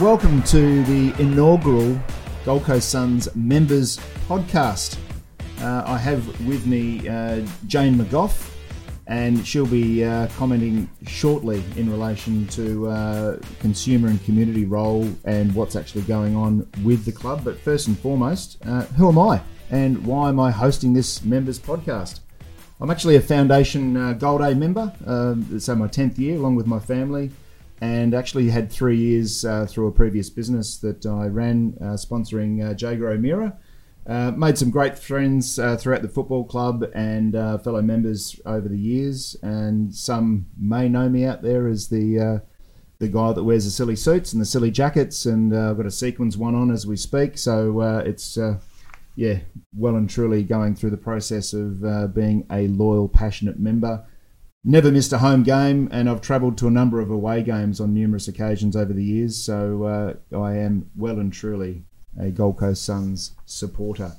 welcome to the inaugural Gold Coast Suns members podcast. Uh, I have with me uh, Jane McGough, and she'll be uh, commenting shortly in relation to uh, consumer and community role and what's actually going on with the club. But first and foremost, uh, who am I, and why am I hosting this members podcast? I'm actually a Foundation uh, Gold A member, um, so my 10th year, along with my family and actually had three years uh, through a previous business that I ran, uh, sponsoring uh, Jaeger O'Meara. Uh, made some great friends uh, throughout the football club and uh, fellow members over the years, and some may know me out there as the the guy that wears the silly suits and the silly jackets, and I've got a sequins one on as we speak. So it's yeah, well and truly going through the process of being a loyal, passionate member never missed a home game, and I've travelled to a number of away games on numerous occasions over the years. So uh, I am well and truly a Gold Coast Suns supporter.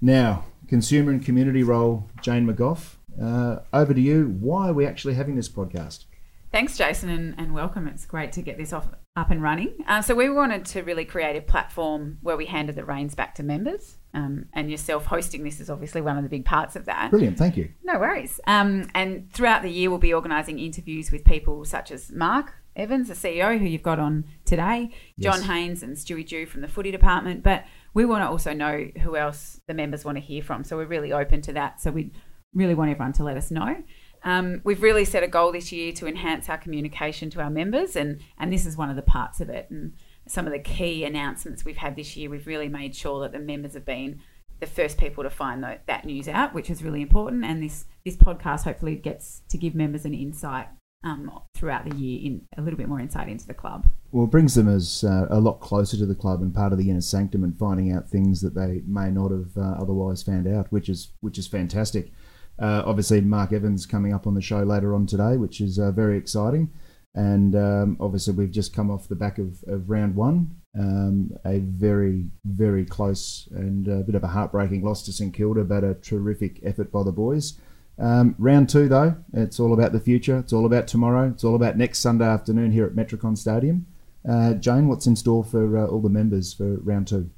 Now, consumer and community role, Jane McGough. Uh, over to you. Why are we actually having this podcast? Thanks, Jason, and, and welcome. It's great to get this off up and running. Uh, so we wanted to really create a platform where we handed the reins back to members. Um, and yourself hosting this is obviously one of the big parts of that. Brilliant, thank you. No worries. Um, and throughout the year, we'll be organising interviews with people such as Mark Evans, the CEO, who you've got on today, John. Haynes and Stewie Dew from the footy department. But we want to also know who else the members want to hear from. So we're really open to that. So we really want everyone to let us know. Um, we've really set a goal this year to enhance our communication to our members, and and this is one of the parts of it. And some of the key announcements we've had this year, we've really made sure that the members have been the first people to find the, that news out, which is really important. And this this podcast hopefully gets to give members an insight um, throughout the year in a little bit more insight into the club. Well, it brings them as uh, a lot closer to the club and part of the inner sanctum and finding out things that they may not have uh, otherwise found out, which is which is fantastic. Uh, obviously, Mark Evans coming up on the show later on today, which is uh, very exciting. And um, obviously, we've just come off the back of, of round one, um, a very, very close and a bit of a heartbreaking loss to St Kilda, but a terrific effort by the boys. Um, round two, though, it's all about the future. It's all about tomorrow. It's all about next Sunday afternoon here at Metricon Stadium. Uh, Jane, what's in store for uh, all the members for round two?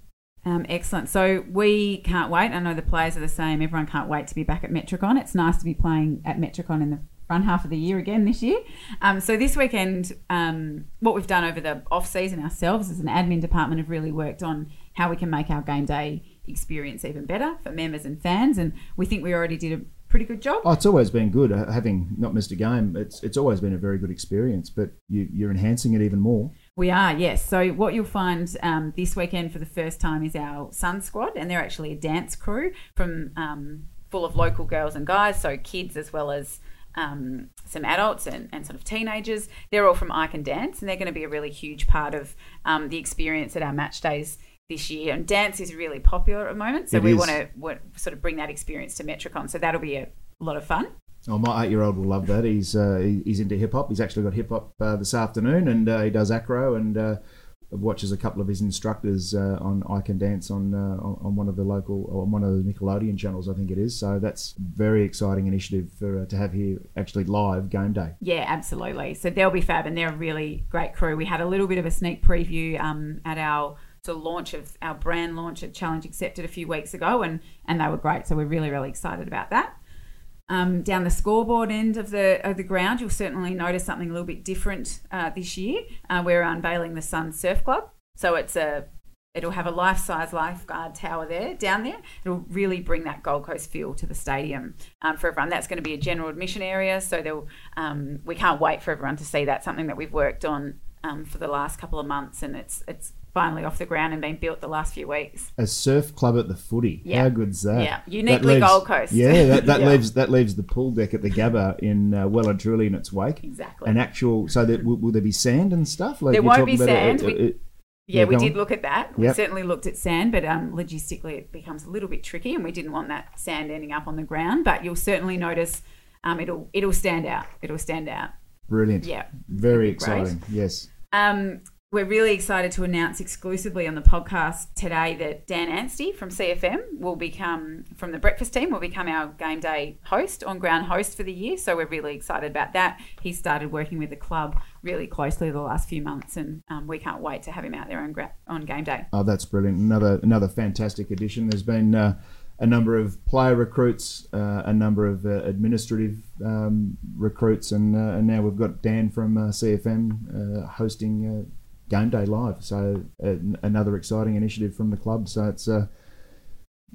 Um, excellent. So we can't wait. I know the players are the same. Everyone can't wait to be back at Metricon. It's nice to be playing at Metricon in the front half of the year again this year. Um, so this weekend, um, what we've done over the off season ourselves as an admin department have really worked on how we can make our game day experience even better for members and fans. And we think we already did a pretty good job. Oh, it's always been good. Uh, having not missed a game, it's it's always been a very good experience. But you, you're enhancing it even more. We are, yes. So what you'll find um, this weekend for the first time is our Sun Squad, and they're actually a dance crew from um, full of local girls and guys, so kids as well as um, some adults and, and sort of teenagers. They're all from I Can Dance, and they're going to be a really huge part of um, the experience at our match days this year. And dance is really popular at the moment, so it we want to sort of bring that experience to Metricon. So that'll be a lot of fun. Oh, my eight-year-old will love that. He's uh, he's into hip hop. He's actually got hip hop uh, this afternoon, and uh, he does acro and uh, watches a couple of his instructors uh, on I Can Dance on, uh, on one of the local on one of the Nickelodeon channels, I think it is. So that's very exciting initiative for to have here actually live game day. Yeah, absolutely. So they'll be fab, and they're a really great crew. We had a little bit of a sneak preview um, at our of launch of our brand launch at Challenge Accepted a few weeks ago, and and they were great. So we're really really excited about that. Um, down the scoreboard end of the of the ground, you'll certainly notice something a little bit different uh, this year. Uh, we're unveiling the Sun Surf Club, so it's a it'll have a life size lifeguard tower there down there. It'll really bring that Gold Coast feel to the stadium um, for everyone. That's going to be a general admission area, so um, we can't wait for everyone to see that. Something that we've worked on um, for the last couple of months, and it's it's finally off the ground and been built the last few weeks. A surf club at the footy. Yeah. How good's that? Yeah, uniquely leaves, Gold Coast. Yeah, that, that yeah. leaves that leaves the pool deck at the Gabba in uh, well and truly in its wake. Exactly. An actual. So that will, will, there be sand and stuff? Like there won't be sand. we, yeah, we did look at that. We certainly looked at sand, but um, logistically it becomes a little bit tricky, and we didn't want that sand ending up on the ground. But you'll certainly notice um, it'll it'll stand out. It'll stand out. Brilliant. Yeah. Very exciting. Yes. Um, we're really excited to announce exclusively on the podcast today that Dan Anstey from CFM will become, from the breakfast team, will become our game day host, on ground host for the year. So we're really excited about that. He started working with the club really closely the last few months, and um, we can't wait to have him out there on, gra- on game day. Oh, that's brilliant! Another another fantastic addition. There's been uh, a number of player recruits, uh, a number of uh, administrative um, recruits, and, uh, and now we've got Dan from uh, CFM uh, hosting Game Day Live. So uh, another exciting initiative from the club. So it's uh,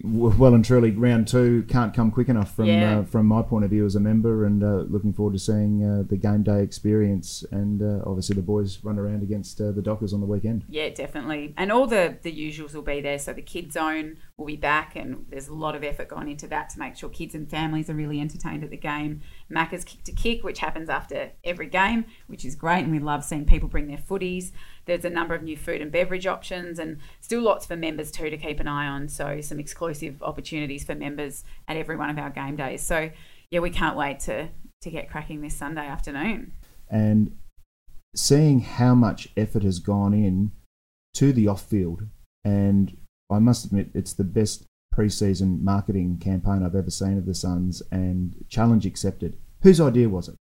well and truly round two can't come quick enough from yeah. uh, from my point of view as a member, and uh, looking forward to seeing uh, the game day experience, and uh, obviously the boys run around against uh, the Dockers on the weekend. Yeah, definitely, and all the the usuals will be there. So the kids zone will be back, and there's a lot of effort gone into that to make sure kids and families are really entertained at the game. Macca's kick to kick, which happens after every game, which is great, and we love seeing people bring their footies. There's a number of new food and beverage options, and still lots for members too to keep an eye on. So some exclusive opportunities for members at every one of our game days. So yeah, we can't wait to to get cracking this Sunday afternoon. And seeing how much effort has gone in to the off field, and I must admit, it's the best preseason marketing campaign I've ever seen of the Suns, and challenge accepted. Whose idea was it?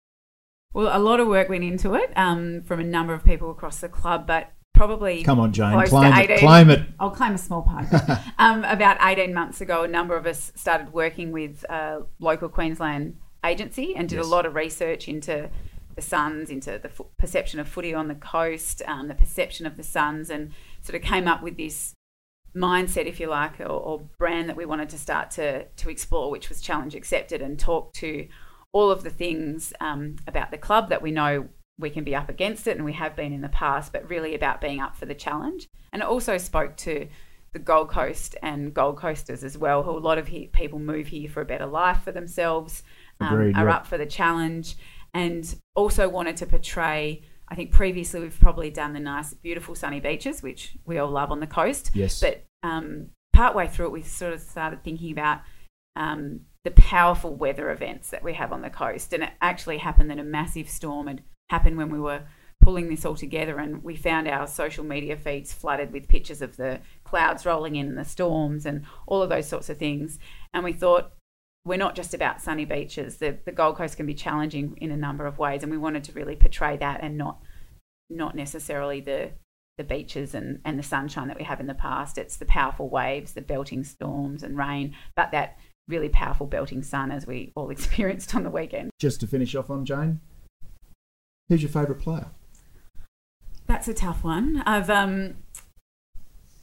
Well, a lot of work went into it um, from a number of people across the club, but probably come on, Jane, claim 18, it, claim it. I'll claim a small part. um, about eighteen months ago, a number of us started working with a local Queensland agency and did yes. a lot of research into the Suns, into the f- perception of footy on the coast, um, the perception of the Suns, and sort of came up with this mindset, if you like, or, or brand that we wanted to start to to explore, which was challenge accepted, and talk to all of the things um, about the club that we know we can be up against it and we have been in the past, but really about being up for the challenge. And it also spoke to the Gold Coast and Gold Coasters as well, who a lot of he- people move here for a better life for themselves, um, Agreed, are up for the challenge, and also wanted to portray. I think previously we've probably done the nice, beautiful sunny beaches, which we all love on the coast. Yes. But um, partway through it, we sort of started thinking about um, the powerful weather events that we have on the coast. And it actually happened that a massive storm had happened when we were pulling this all together and we found our social media feeds flooded with pictures of the clouds rolling in and the storms and all of those sorts of things. And we thought, we're not just about sunny beaches. The, the Gold Coast can be challenging in a number of ways, and we wanted to really portray that and not not necessarily the the beaches and, and the sunshine that we have in the past. It's the powerful waves, the belting storms and rain, but that really powerful belting sun as we all experienced on the weekend. Just to finish off on Jane, who's your favourite player? That's a tough one. I've um,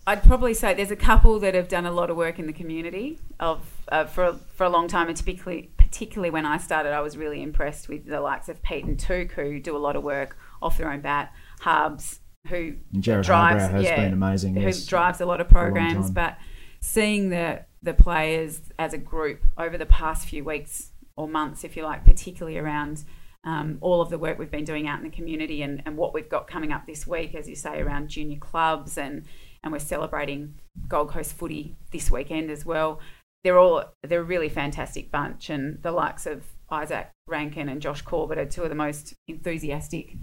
I'd probably say there's a couple that have done a lot of work in the community of uh, for for a long time, and typically, particularly when I started, I was really impressed with the likes of Pete and Touk, who do a lot of work off their own bat. Harbs, who Jared drives, has yeah, been amazing. Who yes, drives a lot of programs, but seeing the the players as a group over the past few weeks or months, if you like, particularly around um, all of the work we've been doing out in the community and, and what we've got coming up this week, as you say, around junior clubs and and we're celebrating Gold Coast footy this weekend as well. They're all they're a really fantastic bunch, and the likes of Izak Rankine and Josh Corbett are two of the most enthusiastic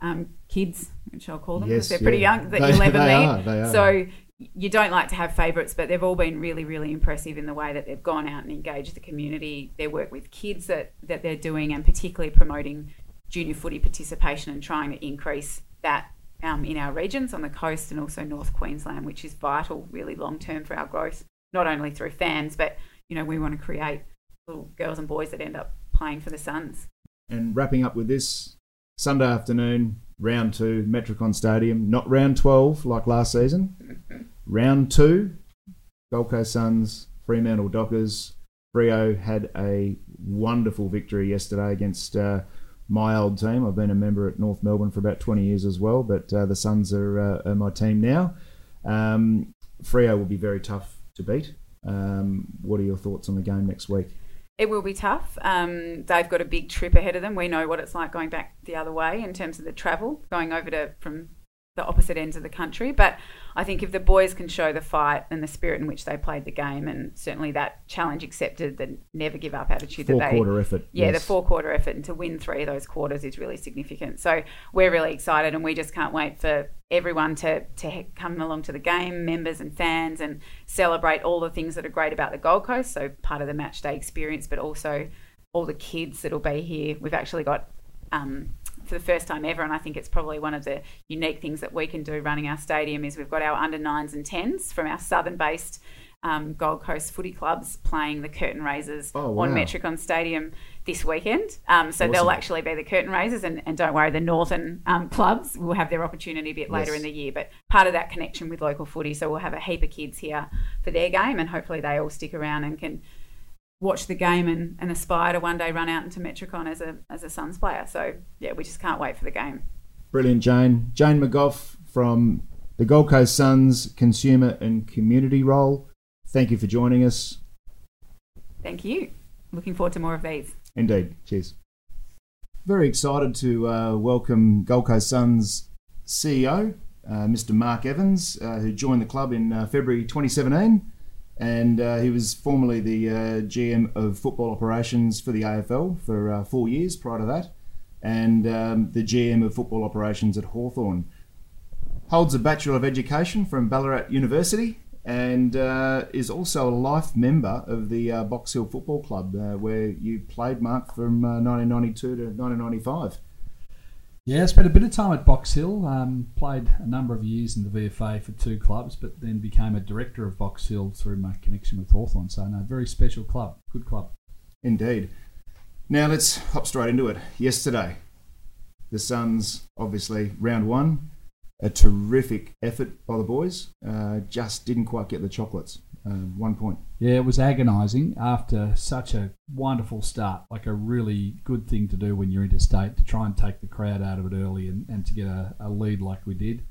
um, kids, which I'll call them because yes, they're pretty yeah. young that they, you'll ever meet. Are, so you don't like to have favourites, but they've all been really, really impressive in the way that they've gone out and engaged the community. Their work with kids that, that they're doing, and particularly promoting junior footy participation and trying to increase that um, in our regions on the coast and also North Queensland, which is vital, really long term for our growth, not only through fans, but you know we want to create little girls and boys that end up playing for the Suns. And wrapping up with this Sunday afternoon, round two, Metricon Stadium, not round 12 like last season. round two, Gold Coast Suns, Fremantle Dockers. Freo had a wonderful victory yesterday against uh, my old team. I've been a member at North Melbourne for about 20 years as well, but uh, the Suns are, uh, are, my team now. Um, Freo will be very tough to beat. Um, what are your thoughts on the game next week? It will be tough. Um, they've got a big trip ahead of them. We know what it's like going back the other way in terms of the travel, going over to from the opposite ends of the country. But I think if the boys can show the fight and the spirit in which they played the game, and certainly that challenge accepted, the never give up attitude Four that they quarter effort. yeah, yes. the four quarter effort and to win three of those quarters is really significant. So we're really excited and we just can't wait for everyone to, to come along to the game, members and fans, and celebrate all the things that are great about the Gold Coast. So part of the match day experience, but also all the kids that'll be here. We've actually got. Um, for the first time ever, and I think it's probably one of the unique things that we can do running our stadium is we've got our under nines and tens from our southern-based um, Gold Coast footy clubs playing the curtain raisers Oh, on wow. Metricon Stadium this weekend. Um, so Awesome. they'll actually be the curtain raisers, and, and don't worry, the northern um, clubs will have their opportunity a bit later Yes. in the year. But part of that connection with local footy, so we'll have a heap of kids here for their game, and hopefully they all stick around and can watch the game and, and aspire to one day run out into Metricon as a as a Suns player. So yeah, we just can't wait for the game. Brilliant, Jane. Jane McGough from the Gold Coast Suns Consumer and Community Role. Thank you for joining us. Thank you. Looking forward to more of these. Indeed. Cheers. Very excited to uh, welcome Gold Coast Suns CEO, uh, Mr. Mark Evans, uh, who joined the club in uh, February 2017. And uh, he was formerly the uh, GM of football operations for the AFL for uh, four years prior to that, and um, the GM of football operations at Hawthorn. Holds a Bachelor of Education from Ballarat University and uh, is also a life member of the uh, Box Hill Football Club, uh, where you played, Mark, from uh, 1992 to 1995. Yeah, spent a bit of time at Box Hill. Um, played a number of years in the VFA for two clubs, but then became a director of Box Hill through my connection with Hawthorn. So, no, very special club. Good club. Indeed. Now let's hop straight into it. Yesterday, the Suns, obviously, round one, a terrific effort by the boys. Uh, just didn't quite get the chocolates. Um, one point. Yeah, it was agonising after such a wonderful start. Like a really good thing to do when you're interstate to try and take the crowd out of it early and, and to get a, a lead like we did.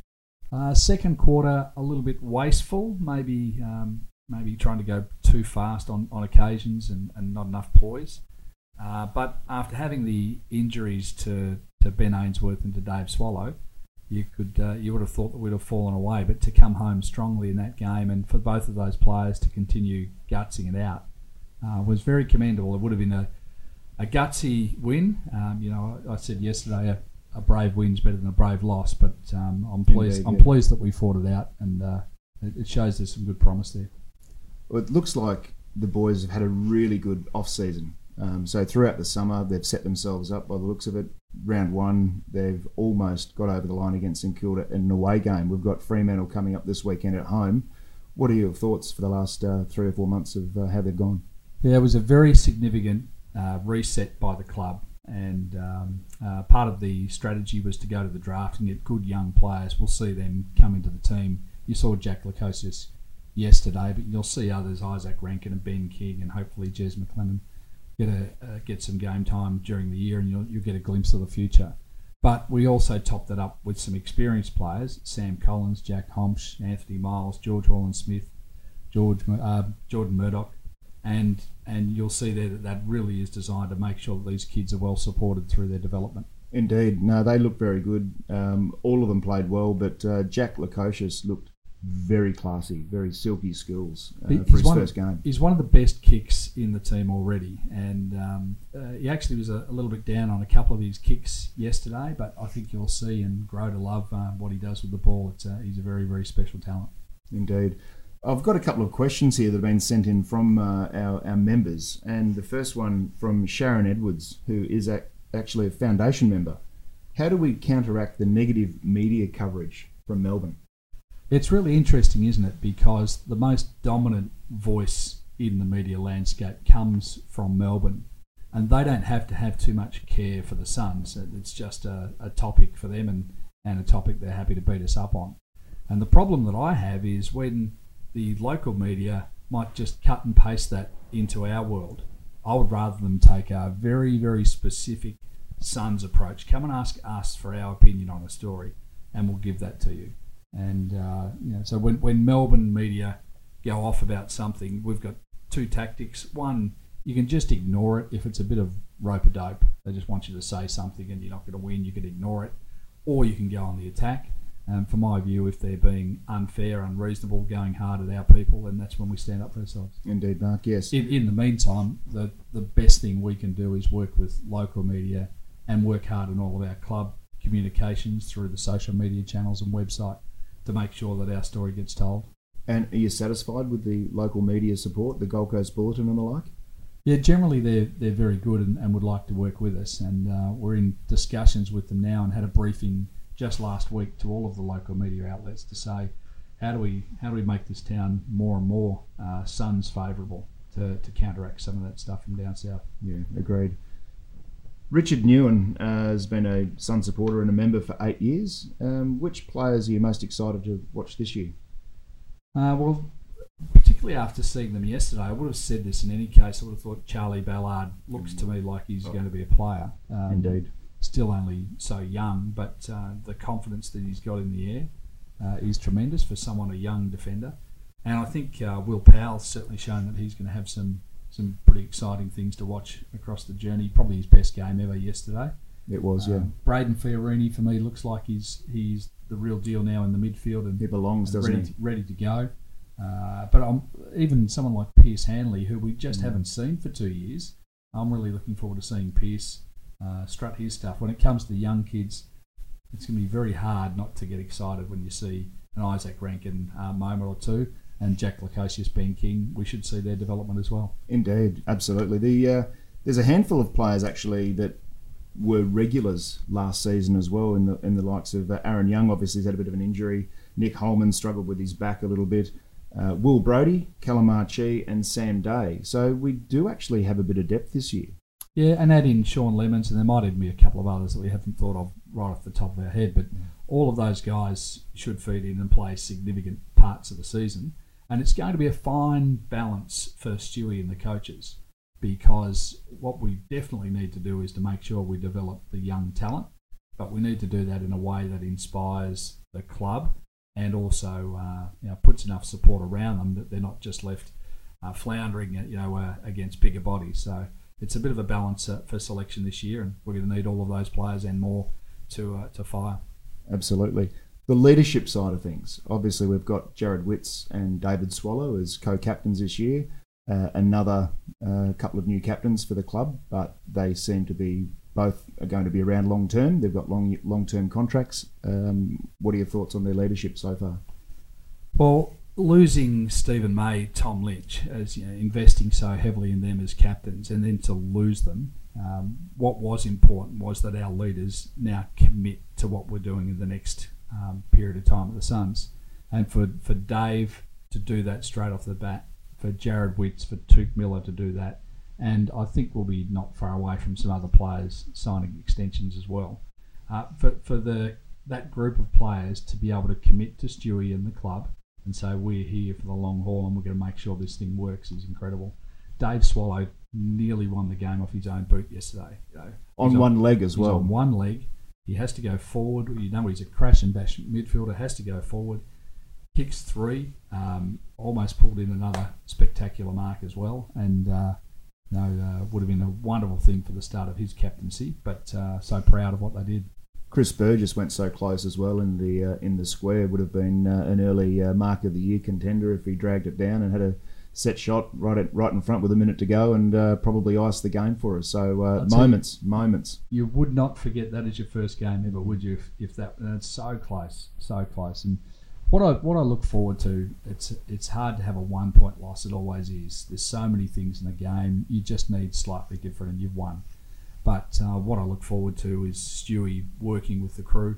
Uh, second quarter, a little bit wasteful, maybe um, maybe trying to go too fast on, on occasions and, and not enough poise. Uh, but after having the injuries to, to Ben Ainsworth and to Dave Swallow, you could uh, you would have thought that we'd have fallen away. But to come home strongly in that game and for both of those players to continue gutsing it out uh, was very commendable. It would have been a, a gutsy win. Um, you know, I, I said yesterday a, a brave win's better than a brave loss, but um, I'm pleased. Indeed, I'm yeah. pleased that we fought it out, and uh, it, it shows there's some good promise there. Well, it looks like the boys have had a really good off season. Um, so throughout the summer, they've set themselves up by the looks of it. Round one, they've almost got over the line against St Kilda in an away game. We've got Fremantle coming up this weekend at home. What are your thoughts for the last uh, three or four months of uh, how they've gone? Yeah, it was a very significant uh, reset by the club, and um, uh, part of the strategy was to go to the draft and get good young players. We'll see them come into the team. You saw Jack Lukosius yesterday, but you'll see others, Izak Rankine and Ben King, and hopefully Jez McLennan get a uh, get some game time during the year, and you'll, you'll get a glimpse of the future. But we also topped that up with some experienced players: Sam Collins, Jack Hombsch, Anthony Miles, George Horlin-Smith, George uh, Jordan Murdoch, and and you'll see there that that really is designed to make sure that these kids are well supported through their development. Indeed, no, they look very good. Um, all of them played well, but uh, Jack Lukosius looked very classy, very silky skills uh, for his first game. He's one of the best kicks in the team already, and um, uh, he actually was a, a little bit down on a couple of his kicks yesterday. But I think you'll see and grow to love uh, what he does with the ball. It's a, he's a very very special talent. Indeed. I've got a couple of questions here that have been sent in from uh, our, our members, and the first one from Sharon Edwards, who is ac actually a foundation member. How do we counteract the negative media coverage from Melbourne? It's really interesting, isn't it? Because the most dominant voice in the media landscape comes from Melbourne, and they don't have to have too much care for the Suns. It's just a, a topic for them and, and a topic they're happy to beat us up on. And the problem that I have is when the local media might just cut and paste that into our world. I would rather them take a very, very specific Suns approach. Come and ask us for our opinion on a story, and we'll give that to you. And uh, you know, so when, when Melbourne media go off about something, we've got two tactics. One, you can just ignore it if it's a bit of rope a dope. They just want you to say something and you're not going to win. You can ignore it, or you can go on the attack. Um, for my view, if they're being unfair, unreasonable, going hard at our people, then that's when we stand up for ourselves. Indeed, Mark. Yes. In, in the meantime, the, the best thing we can do is work with local media and work hard in all of our club communications through the social media channels and website to make sure that our story gets told. And are you satisfied with the local media support, the Gold Coast Bulletin and the like? Yeah, generally they're they're very good and, and would like to work with us, and uh, we're in discussions with them now and had a briefing just last week to all of the local media outlets to say how do we how do we make this town more and more uh, Suns favourable to, to counteract some of that stuff from down south. Yeah, agreed. Richard Newen uh, has been a Sun supporter and a member for eight years. Um, which players are you most excited to watch this year? Uh, well, particularly after seeing them yesterday, I would have said this in any case. I would have thought Charlie Ballard looks to me like he's going to be a player. Um, Indeed. Still only so young, but uh, the confidence that he's got in the air uh, is tremendous for someone a young defender. And I think uh, Will Powell's certainly shown that he's going to have some some pretty exciting things to watch across the journey. Probably his best game ever yesterday. It was, yeah. Um, Brayden Fiorini for me looks like he's he's the real deal now in the midfield and He belongs, doesn't ready he? to, ready to go. Uh, but I'm, even someone like Pearce Hanley, who we Mm. just haven't seen for two years, I'm really looking forward to seeing Pearce uh, strut his stuff. When it comes to the young kids, it's going to be very hard not to get excited when you see an Izak Rankine uh, moment or two and Jack Lukosius Ben King. We should see their development as well. Indeed, absolutely. The uh, there's a handful of players actually that were regulars last season as well. In the in the likes of uh, Aaron Young, obviously he's had a bit of an injury. Nick Holman struggled with his back a little bit. Uh, Will Brodie, Calamar Chi, and Sam Day. So we do actually have a bit of depth this year. Yeah, and add in Sean Lemmens, and there might even be a couple of others that we haven't thought of right off the top of our head. But all of those guys should feed in and play significant parts of the season. And it's going to be a fine balance for Stewie and the coaches because what we definitely need to do is to make sure we develop the young talent, but we need to do that in a way that inspires the club and also uh, you know, puts enough support around them that they're not just left uh, floundering you know, uh, against bigger bodies. So it's a bit of a balance uh, for selection this year, and we're going to need all of those players and more to uh, to fire. Absolutely. The leadership side of things. Obviously, we've got Jarrod Witts and David Swallow as co-captains this year. Uh, another uh, couple of new captains for the club, but they seem to be both are going to be around long term. They've got long long term contracts. Um, what are your thoughts on their leadership so far? Well, losing Steven May, Tom Lynch, as you know, investing so heavily in them as captains, and then to lose them, um, what was important was that our leaders now commit to what we're doing in the next um, period of time at the Suns, and for for Dave to do that straight off the bat, for Jarrod Witts, for Touk Miller to do that, and I think we'll be not far away from some other players signing extensions as well. Uh, for for the that group of players to be able to commit to Stewie and the club and say we're here for the long haul and we're going to make sure this thing works is incredible. Dave Swallow nearly won the game off his own boot yesterday. You know, On he's one leg as well. on one leg. He has to go forward. You know he's a crash and bash midfielder. Has to go forward. Kicks three. Um, almost pulled in another spectacular mark as well, and uh, uh, would have been a wonderful thing for the start of his captaincy. But uh, so proud of what they did. Chris Burgess went so close as well in the uh, in the square. Would have been uh, an early uh, mark of the year contender if he dragged it down and had a set shot right at, right in front with a minute to go and uh, probably iced the game for us. So uh, moments, moments. you would not forget that as your first game ever, would you? If, if that and it's so close, so close. And what I what I look forward to, it's it's hard to have a one point loss. It always is. There's so many things in the game. You just need slightly different, and you've won. But uh, what I look forward to is Stewie working with the crew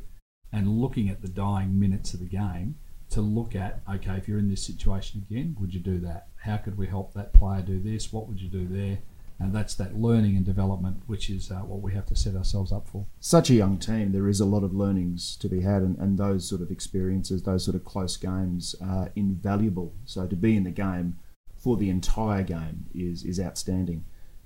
and looking at the dying minutes of the game to look at okay, if you're in this situation again, would you do that? How could we help that player do this? What would you do there? And that's that learning and development, which is uh, what we have to set ourselves up for. Such a young team, there is a lot of learnings to be had, and, and those sort of experiences, those sort of close games, are invaluable. So to be in the game for the entire game is is outstanding.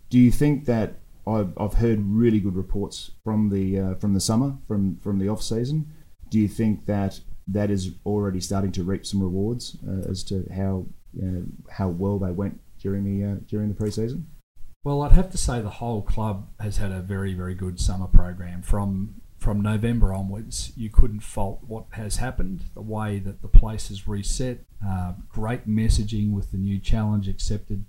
Do you think that I've, I've heard really good reports from the uh, from the summer, from from the off season? Do you think that that is already starting to reap some rewards uh, as to how uh, how well they went during the uh, during the preseason? Well, I'd have to say the whole club has had a very, very good summer program from from November onwards, you couldn't fault what has happened, the way that the place has reset. Uh, great messaging with the new Challenge Accepted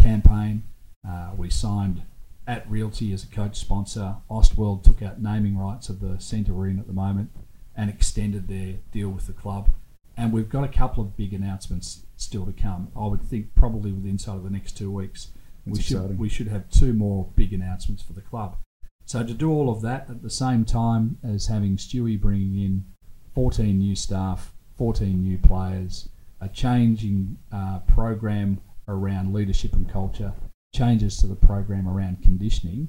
campaign. Uh, we signed at Realty as a coach sponsor. Austworld took out naming rights of the centre we're in at the moment and extended their deal with the club. And we've got a couple of big announcements still to come. I would think probably within inside of the next two weeks. That's we should we should have two more big announcements for the club. So to do all of that at the same time as having Stewie bringing in 14 new staff, 14 new players, a changing uh, program around leadership and culture, changes to the program around conditioning,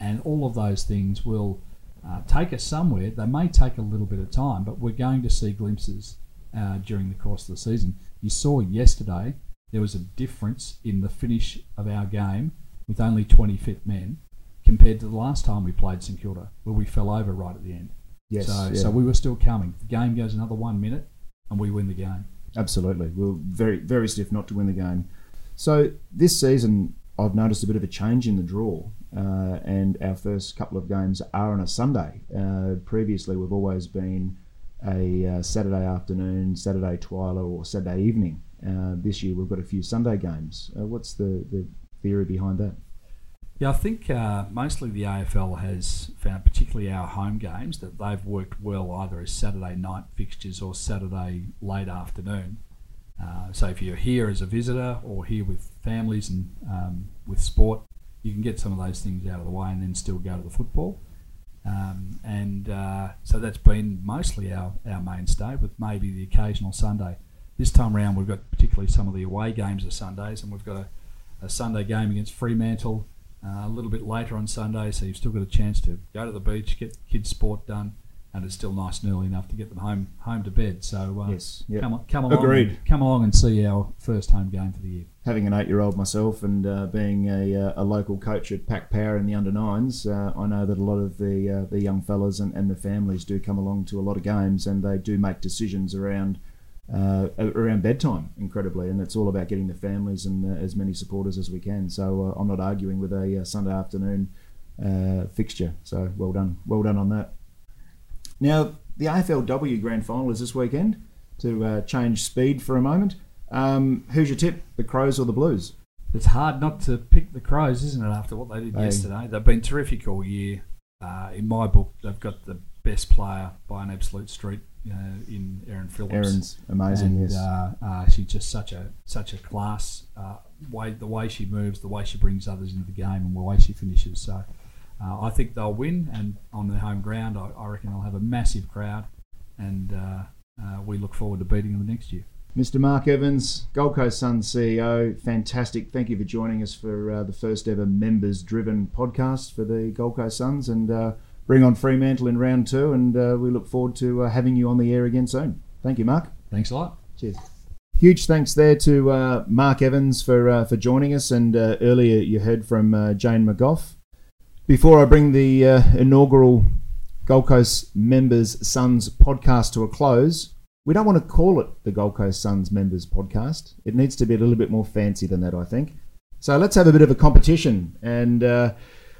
and all of those things will uh, take us somewhere. They may take a little bit of time, but we're going to see glimpses uh, during the course of the season. You saw yesterday there was a difference in the finish of our game with only 20 fit men compared to the last time we played St Kilda, where we fell over right at the end. Yes, so, yeah. so we were still coming. The game goes another one minute, and we win the game. Absolutely. We're very, very stiff not to win the game. So this season, I've noticed a bit of a change in the draw, uh, and our first couple of games are on a Sunday. Uh, previously, we've always been a uh, Saturday afternoon, Saturday twilight, or Saturday evening. Uh, this year, we've got a few Sunday games. Uh, what's the, the theory behind that? Yeah, I think uh, mostly the AFL has found, particularly our home games, that they've worked well either as Saturday night fixtures or Saturday late afternoon. Uh, so if you're here as a visitor or here with families and um, with sport, you can get some of those things out of the way and then still go to the football. Um, and uh, so that's been mostly our, our mainstay, with maybe the occasional Sunday. This time around, we've got particularly some of the away games are Sundays, and we've got a, a Sunday game against Fremantle uh, a little bit later on Sunday, so you've still got a chance to go to the beach, get kids' sport done, and it's still nice and early enough to get them home home to bed. So uh, Yes, yep. come come along, Agreed. And, come along and see our first home game for the year. having an eight-year-old myself and uh, being a, uh, a local coach at Pack Power in the under nines, uh, I know that a lot of the uh, the young fellas and, and the families do come along to a lot of games, and they do make decisions around uh, around bedtime, incredibly, and it's all about getting the families and uh, as many supporters as we can. So uh, I'm not arguing with a uh, Sunday afternoon uh, fixture. So well done, well done on that. Now the AFLW Grand Final is this weekend. To uh, change speed for a moment, um, who's your tip? The Crows or the Blues? It's hard not to pick the Crows, isn't it? After what they did yesterday, they've been terrific all year. Uh, in my book, they've got the best player by an absolute street uh, in Erin Phillips. Erin's amazing. and yes. uh, uh, she's just such a such a class. Uh, way the way she moves, the way she brings others into the game, and the way she finishes. So uh, I think they'll win, and on their home ground, I, I reckon they'll have a massive crowd, and uh, uh, we look forward to beating them next year. Mr. Mark Evans, Gold Coast Suns CEO, fantastic. Thank you for joining us for uh, the first ever members driven podcast for the Gold Coast Suns and uh, bring on Fremantle in round two. And uh, we look forward to uh, having you on the air again soon. Thank you, Mark. Thanks a lot. Cheers. Huge thanks there to uh, Mark Evans for uh, for joining us, and uh, earlier you heard from uh, Jane McGough. Before I bring the uh, inaugural Gold Coast Members Suns podcast to a close, we don't want to call it the Gold Coast Suns Members Podcast. It needs to be a little bit more fancy than that, I think. So let's have a bit of a competition and. Uh,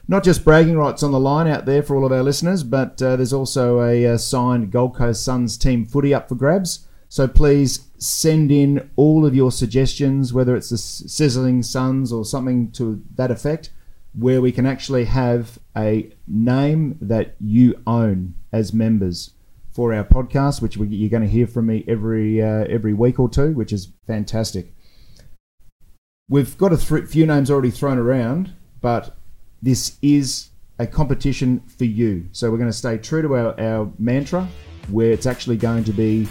not just bragging rights on the line out there for all of our listeners, but uh, there's also a uh, signed Gold Coast Suns team footy up for grabs. So please send in all of your suggestions, whether it's the Sizzling Suns or something to that effect, where we can actually have a name that you own as members for our podcast, which we, you're going to hear from me every uh, every week or two, which is fantastic. We've got a th- few names already thrown around, but this is a competition for you. So we're going to stay true to our, our mantra, where it's actually going to be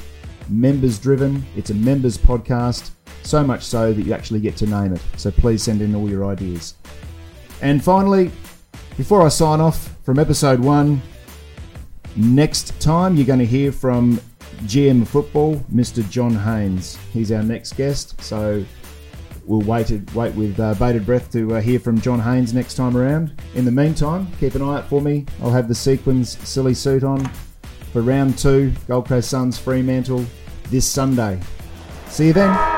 members driven. It's a members podcast, so much so that you actually get to name it. So please send in all your ideas. And finally, before I sign off from episode one, next time you're going to hear from GM football, Mr. John Haynes. He's our next guest. So we'll wait, wait with uh, bated breath to uh, hear from John Haynes next time around. In the meantime, keep an eye out for me. I'll have the sequins silly suit on for round two, Gold Coast Suns Fremantle this Sunday. See you then.